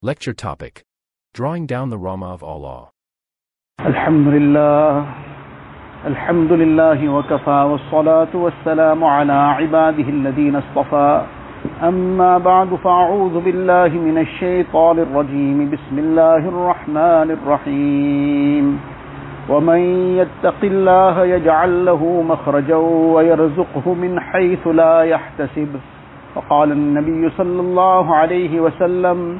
Lecture topic Drawing down the Rama of Allah. الحمد لله الحمد لله وكفى والصلاة والسلام على عباده الذين اصطفى أما بعد فأعوذ بالله من الشيطان الرجيم بسم الله الرحمن الرحيم ومن يتق الله يجعل له مخرجا ويرزقه من حيث لا يحتسب فقال النبي صلى الله عليه وسلم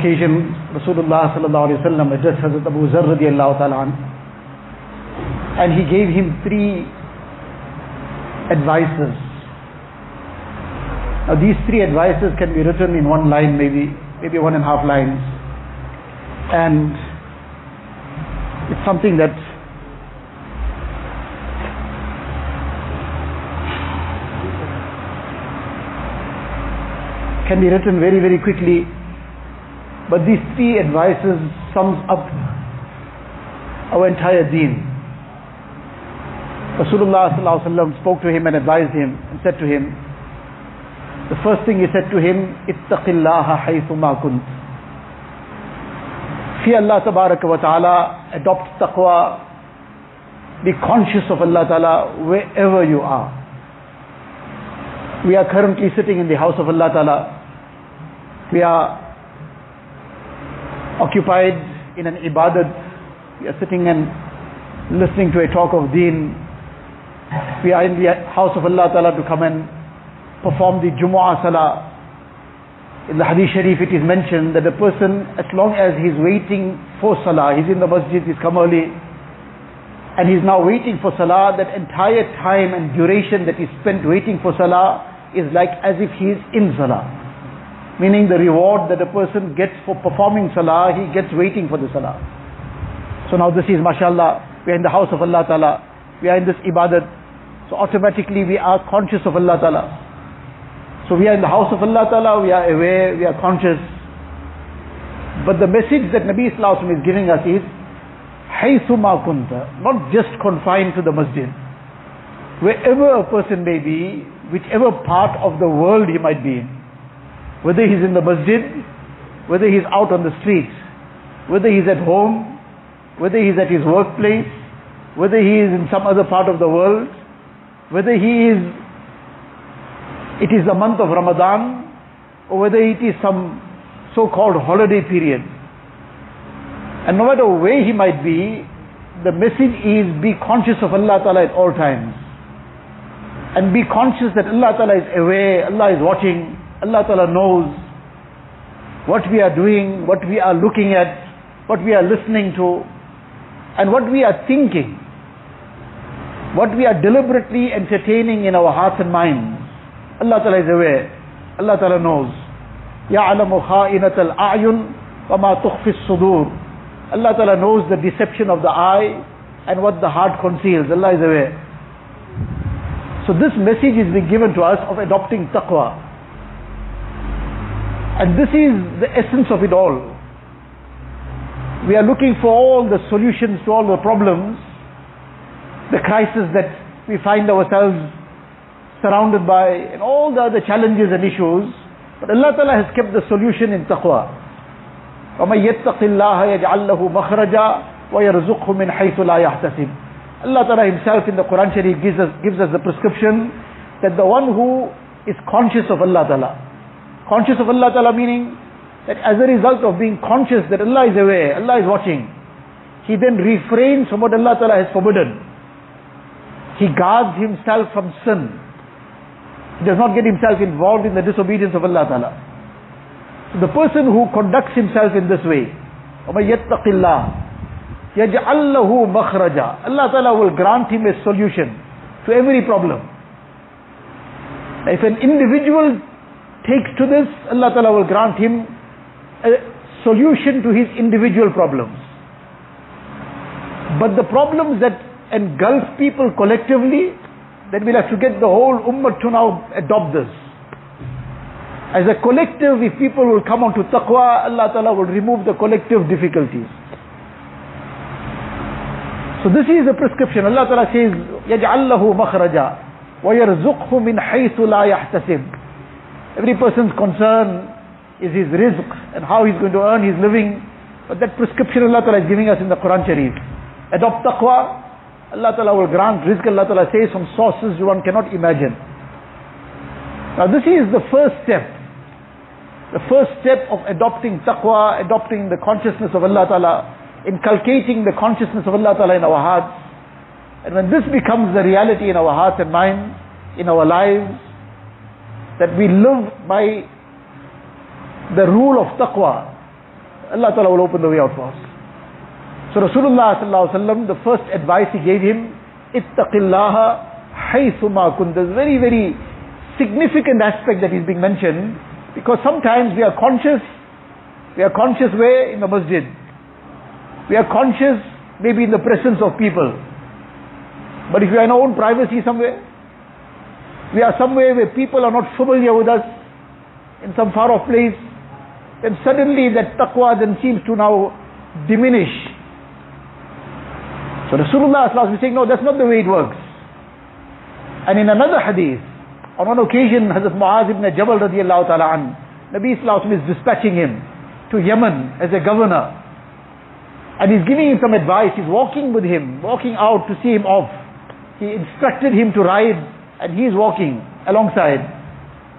occasion, Rasulullah sallallahu addressed Hazrat Abu Zar radiallahu ta'ala and he gave him three advices. Now these three advices can be written in one line maybe, maybe one and a half lines. And it's something that can be written very, very quickly. But these three advices sums up our entire deen. Rasulullah spoke to him and advised him and said to him, the first thing he said to him, ittaqillaha haythuma kunt. Fear Allah tabaraka wa ta'ala, adopt taqwa, be conscious of Allah ta'ala wherever you are. We are currently sitting in the house of Allah ta'ala. We are occupied in an ibadat. We are sitting and listening to a talk of deen. We are in the house of Allah Ta'ala to come and perform the Jumu'ah Salah. In the Hadith Sharif it is mentioned that a person as long as he's waiting for Salah, he's in the masjid, he's come early, and he's now waiting for Salah, that entire time and duration that he spent waiting for Salah is like as if he is in Salah. Meaning the reward that a person gets for performing Salah, he gets waiting for the Salah. So now this is mashallah, we are in the house of Allah Ta'ala, we are in this ibadat, so automatically we are conscious of Allah Ta'ala. So we are in the house of Allah Ta'ala, we are aware, we are conscious. But the message that Nabi Islam is giving us is, Haythuma kunta, not just confined to the masjid. Wherever a person may be, whichever part of the world he might be in, whether he's in the masjid, whether he's out on the streets, whether he's at home, whether he's at his workplace, whether he is in some other part of the world, whether he is, it is the month of Ramadan, or whether it is some so-called holiday period. And no matter where he might be, the message is be conscious of Allah Ta'ala at all times. And be conscious that Allah Ta'ala is aware, Allah is watching, Allah Ta'ala knows what we are doing, what we are looking at, what we are listening to, and what we are thinking, what we are deliberately entertaining in our hearts and minds. Allah Ta'ala is aware, Allah Ta'ala knows. يَعْلَمُ خَائِنَةَ الْأَعْيُنِ وَمَا تُخْفِ الصُّدُورِ Allah Ta'ala knows the deception of the eye and what the heart conceals. Allah is aware. So this message is being given to us of adopting taqwa. And this is the essence of it all. We are looking for all the solutions to all the problems, the crisis that we find ourselves surrounded by, and all the other challenges and issues. But Allah Ta'ala has kept the solution in taqwa. وَمَن يَتَّقِ اللَّهَ يَجْعَلْ لَهُ مَخْرَجًا وَيَرْزُقْهُ مِنْ حَيْثُ لَا يَحْتَسِبُ Allah Ta'ala Himself in the Quran Sharif gives us, gives us the prescription that the one who is conscious of Allah Ta'ala, conscious of Allah Ta'ala meaning that as a result of being conscious that Allah is aware, Allah is watching, he then refrains from what Allah Ta'ala has forbidden. He guards himself from sin. He does not get himself involved in the disobedience of Allah Ta'ala. So the person who conducts himself in this way, وَمَن يَتَّقِ اللَّهِ يَجْعَلْ لَهُ مَخْرَجًا Allah Ta'ala will grant him a solution to every problem. If an individual takes to this, Allah Ta'ala will grant him a solution to his individual problems. But the problems that engulf people collectively, then we'll have to get the whole ummah to now adopt this. As a collective, if people will come onto taqwa, Allah Ta'ala will remove the collective difficulties. So this is the prescription. Allah Ta'ala says, يَجْعَلْ لَهُ مَخْرَجًا وَيَرْزُقْهُ مِنْ حَيْثُ لَا يَحْتَسِبُ Every person's concern is his rizq and how he's going to earn his living. But that prescription Allah Ta'ala is giving us in the Quran Sharif. Adopt taqwa, Allah Ta'ala will grant rizq, Allah Ta'ala says from sources you one cannot imagine. Now this is the first step. The first step of adopting taqwa, adopting the consciousness of Allah Ta'ala, inculcating the consciousness of Allah Ta'ala in our hearts. And when this becomes the reality in our hearts and minds, in our lives, that we live by the rule of taqwa, Allah Ta'ala will open the way out for us. So Rasulullah sallallahu alaihi wasallam, the first advice he gave him, ittaqillaha haythuma. There's very, very significant aspect that is being mentioned because sometimes we are conscious, we are conscious where? In the masjid. We are conscious maybe in the presence of people. But if we are in our own privacy somewhere, we are somewhere where people are not familiar with us, in some far off place, then suddenly that taqwa then seems to now diminish. So Rasulullah is saying, no, that's not the way it works. And in another hadith, on one occasion, Hazrat Muaz ibn Jabal radiallahu ta'ala an, Nabi Islam is dispatching him to Yemen as a governor. And he's giving him some advice. He's walking with him, walking out to see him off. He instructed him to ride and he's walking alongside.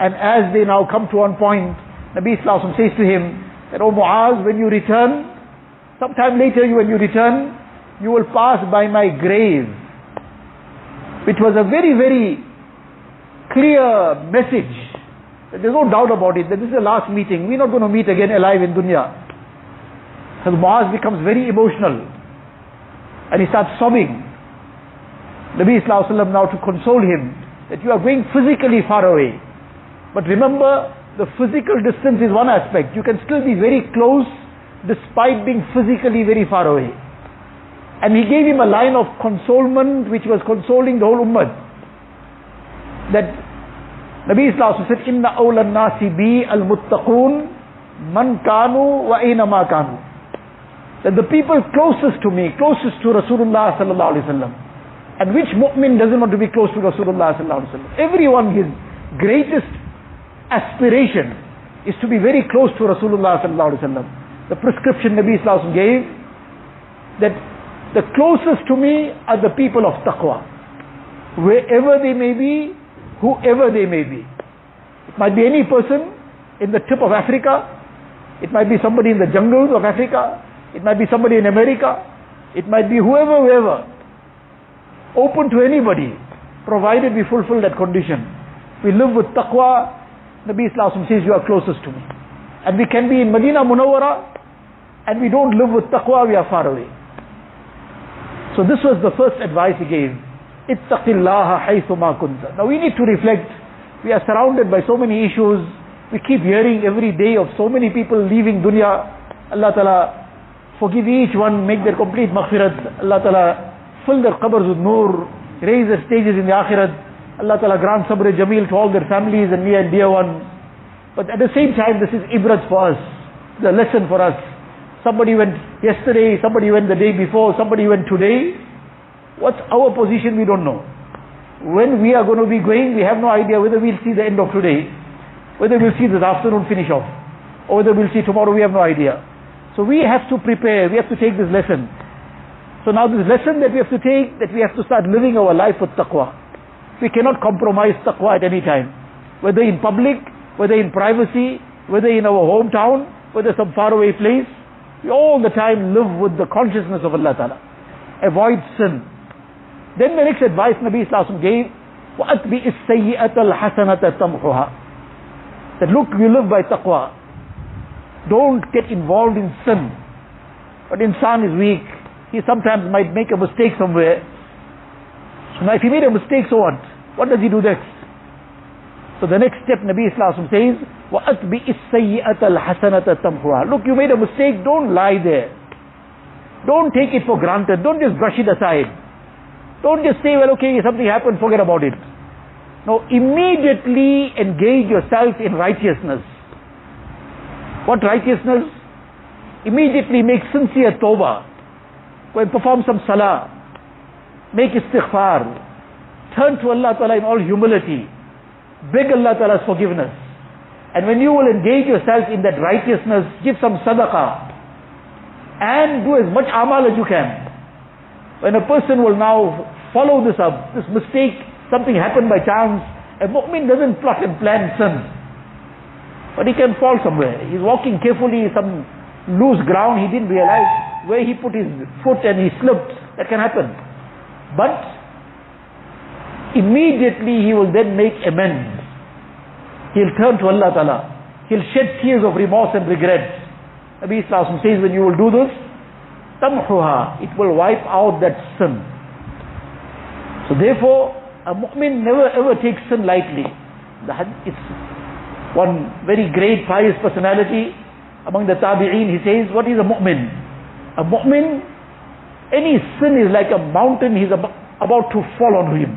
And as they now come to one point, Nabi Islam says to him that, Oh Muaz, when you return, sometime later when you return, you will pass by my grave. Which was a very, very clear message. There's no doubt about it that this is the last meeting. We're not going to meet again alive in dunya. So Muaz becomes very emotional. And he starts sobbing. Nabi Wasallam now to console him that you are going physically far away. But remember, the physical distance is one aspect. You can still be very close despite being physically very far away. And he gave him a line of consolement which was consoling the whole ummah. That Nabi said, Inna awla nasi bi al muttaqun man kanu wa ma kanu. That the people closest to me, closest to Rasulullah sallallahu alaihi wasallam. And which mu'min doesn't want to be close to Rasulullah sallallahu? Everyone, his greatest aspiration is to be very close to Rasulullah sallallahu. The prescription Nabi Islam gave that the closest to me are the people of taqwa. Wherever they may be, whoever they may be. It might be any person in the tip of Africa. It might be somebody in the jungles of Africa. It might be somebody in America. It might be whoever, whoever. Open to anybody, provided we fulfill that condition. We live with taqwa. Nabi Islam says you are closest to me. And we can be in Medina Munawwara and we don't live with taqwa, we are far away. So this was the first advice he gave. Ittaqillaha haythuma kunta. Now we need to reflect. We are surrounded by so many issues. We keep hearing every day of so many people leaving dunya. Allah Ta'ala forgive each one, make their complete maghfirat. Allah Ta'ala fill their qabrs with nur, raise their stages in the akhirat. Allah Ta'ala grant sabr jameel to all their families and near and dear ones. But at the same time, this is ibrat for us, the lesson for us. Somebody went yesterday, somebody went the day before, somebody went today. What's our position? We don't know. When we are going to be going, we have no idea whether we'll see the end of today, whether we'll see this afternoon finish off, or whether we'll see tomorrow, we have no idea. So we have to prepare, we have to take this lesson. So now this lesson that we have to take, that we have to start living our life with taqwa. We cannot compromise taqwa at any time. Whether in public, whether in privacy, whether in our hometown, whether some faraway place, we all the time live with the consciousness of Allah Ta'ala. Avoid sin. Then the next advice Nabi Islam gave, وَأَتْبِئِ السَّيِّئَةَ الْحَسَنَةَ تَمْحُهَا That look, you live by taqwa. Don't get involved in sin. But insan is weak. He sometimes might make a mistake somewhere. So now if he made a mistake, so what? What does he do next? So the next step Nabi Islam says, وَأَتْبِئِ السَّيِّئَةَ الْحَسَنَةَ تَمْحُهَا Look, you made a mistake, don't lie there. Don't take it for granted. Don't just brush it aside. Don't just say, well, okay, something happened, forget about it. No, immediately engage yourself in righteousness. What righteousness? Immediately make sincere tawbah. And perform some salah. Make istighfar. Turn to Allah Ta'ala in all humility. Beg Allah Ta'ala's forgiveness. And when you will engage yourself in that righteousness, give some sadaqah. And do as much amal as you can. When a person will now follow this up, this mistake, something happened by chance, a mu'min doesn't plot and plan sin. But he can fall somewhere. He's walking carefully, some loose ground, he didn't realize where he put his foot and he slipped. That can happen. But immediately he will then make amends. He'll turn to Allah Ta'ala. He'll shed tears of remorse and regret. Nabi Islam says when you will do this, tamhuha, it will wipe out that sin. So therefore, a mu'min never ever takes sin lightly. It's one very great pious personality among the tabi'een, he says, what is a mu'min? A mu'min, any sin is like a mountain he's ab- about to fall on him.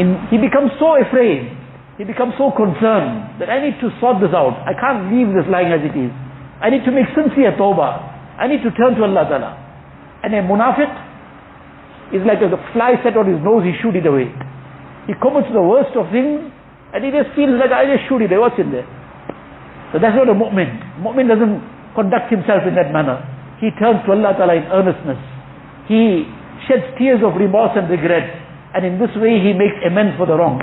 In, he becomes so afraid, he becomes so concerned that I need to sort this out. I can't leave this lying as it is. I need to make sincere tawbah. I need to turn to Allah Ta'ala. And a munafiq is like a fly set on his nose, he shoot it away. He commits the worst of things and he just feels like I just shoot it, away. what's in there? So that's not a mu'min. Mu'min doesn't conduct himself in that manner. He turns to Allah Ta'ala in earnestness. He sheds tears of remorse and regret. And in this way he makes amends for the wrong.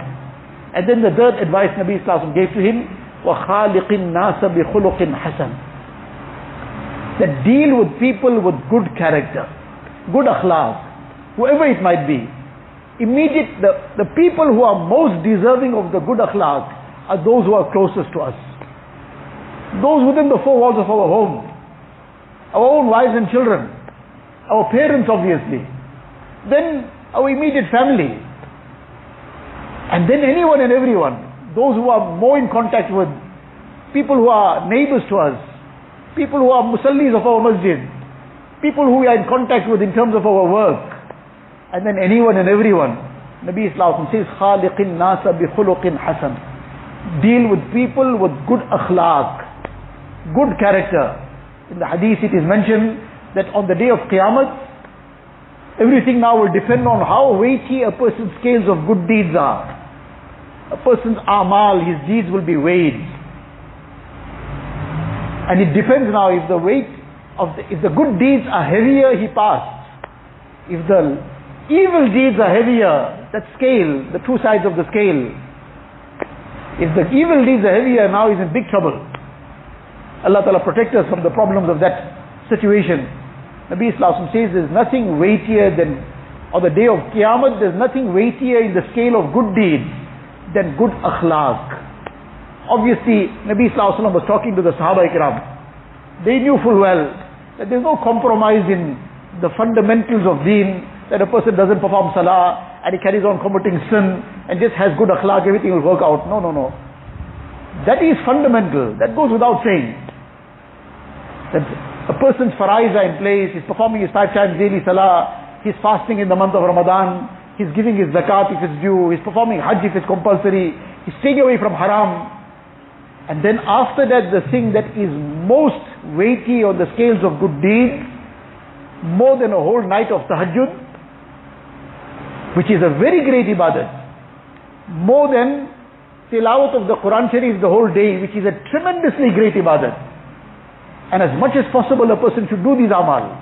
And then the third advice Nabi Sallallahu gave to him, وَخَالِقِ النَّاسَ بِخُلُقٍ حَسَنٍ That deal with people with good character, good akhlaq, whoever it might be immediate, the, the people who are most deserving of the good akhlaq are those who are closest to us. Those within the four walls of our home. Our own wives and children. Our parents obviously. Then our immediate family. And then anyone and everyone. Those who are more in contact with. People who are neighbors to us. People who are musallis of our masjid. People who we are in contact with in terms of our work and then anyone and everyone. Nabi Islam says, خَالِقِ النَّاسَ بِخُلُقٍ حَسَنٍ Deal with people with good akhlaq, good character. In the hadith it is mentioned that on the day of Qiyamah, everything now will depend on how weighty a person's scales of good deeds are. A person's amal, his deeds will be weighed. And it depends now if the weight of the, if the good deeds are heavier, he passed. If the evil deeds are heavier, that scale, the two sides of the scale. If the evil deeds are heavier, now he's in big trouble. Allah Ta'ala protect us from the problems of that situation. Nabi Islam says there's nothing weightier than, on the day of Qiyamah, there's nothing weightier in the scale of good deeds than good akhlaq. Obviously, Nabi Islam was talking to the Sahaba Ikram. They knew full well that there's no compromise in the fundamentals of deen that a person doesn't perform salah and he carries on committing sin and just has good akhlaq, everything will work out. No, no, no. That is fundamental. That goes without saying. That a person's farais are in place, he's performing his five times daily salah, he's fasting in the month of Ramadan, he's giving his zakat if it's due, he's performing hajj if it's compulsory, he's staying away from haram. And then after that, the thing that is most weighty on the scales of good deeds, more than a whole night of tahajjud, which is a very great ibadat, more than tilawat of the Quran Sharif the whole day, which is a tremendously great ibadat. And as much as possible a person should do these amal.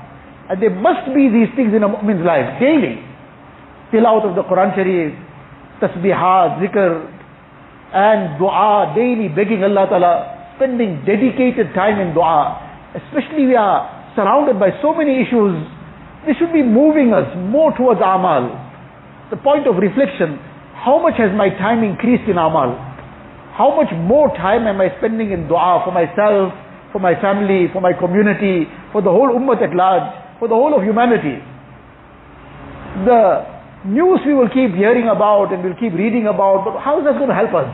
And there must be these things in a mu'min's life, daily. Tilawat of the Quran Sharif, tasbihat, zikr, and dua, daily begging Allah Ta'ala spending dedicated time in dua. Especially we are surrounded by so many issues. This should be moving us more towards amal. The point of reflection, how much has my time increased in amal? How much more time am I spending in dua for myself, for my family, for my community, for the whole ummah at large, for the whole of humanity? The news we will keep hearing about and we'll keep reading about, but how is that going to help us?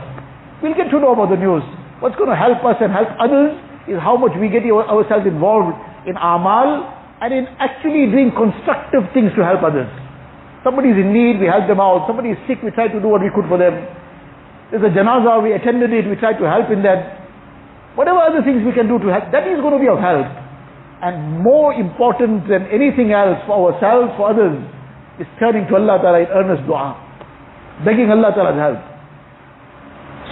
We'll get to know about the news. What's going to help us and help others is how much we get ourselves involved in amal and in actually doing constructive things to help others. Somebody is in need, we help them out. Somebody is sick, we try to do what we could for them. There's a janaza, we attended it, we tried to help in that. Whatever other things we can do to help, that is going to be of help. And more important than anything else for ourselves, for others, is turning to Allah Ta'ala in earnest dua. Begging Allah Ta'ala's help.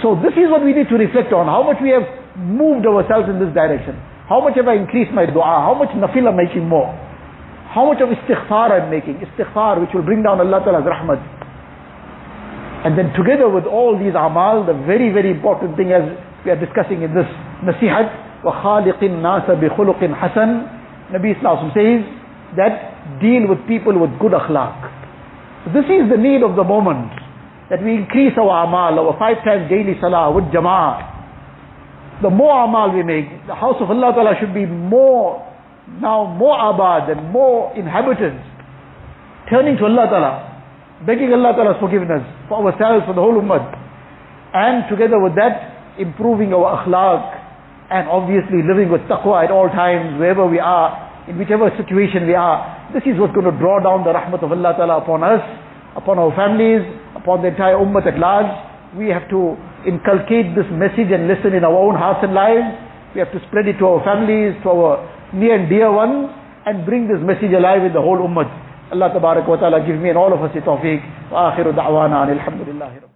So this is what we need to reflect on. How much we have moved ourselves in this direction. How much have I increased my dua? How much nafil am making more? How much of istighfar I'm making? Istighfar which will bring down Allah Ta'ala's rahmat. And then together with all these amal, the very, very important thing as we are discussing in this nasihat, وَخَالِقِ النَّاسَ بِخُلُقٍ حَسَنٍ Nabi Islam says that deal with people with good akhlaq. So this is the need of the moment, that we increase our amal, our five times daily salah with jama'ah. The more amal we make, the house of Allah Ta'ala should be more, now more abad and more inhabitants. Turning to Allah Ta'ala, begging Allah Ta'ala's forgiveness for ourselves, for the whole ummah. And together with that, improving our akhlaq and obviously living with taqwa at all times, wherever we are, in whichever situation we are. This is what's going to draw down the rahmat of Allah Ta'ala upon us, upon our families, upon the entire ummah at large. We have to inculcate this message and listen in our own hearts and lives. We have to spread it to our families, to our near and dear ones, and bring this message alive in the whole ummah. Allah Ta'ala give me and all of us the tawfiq. Wa akhiru da'wana alhamdulillahi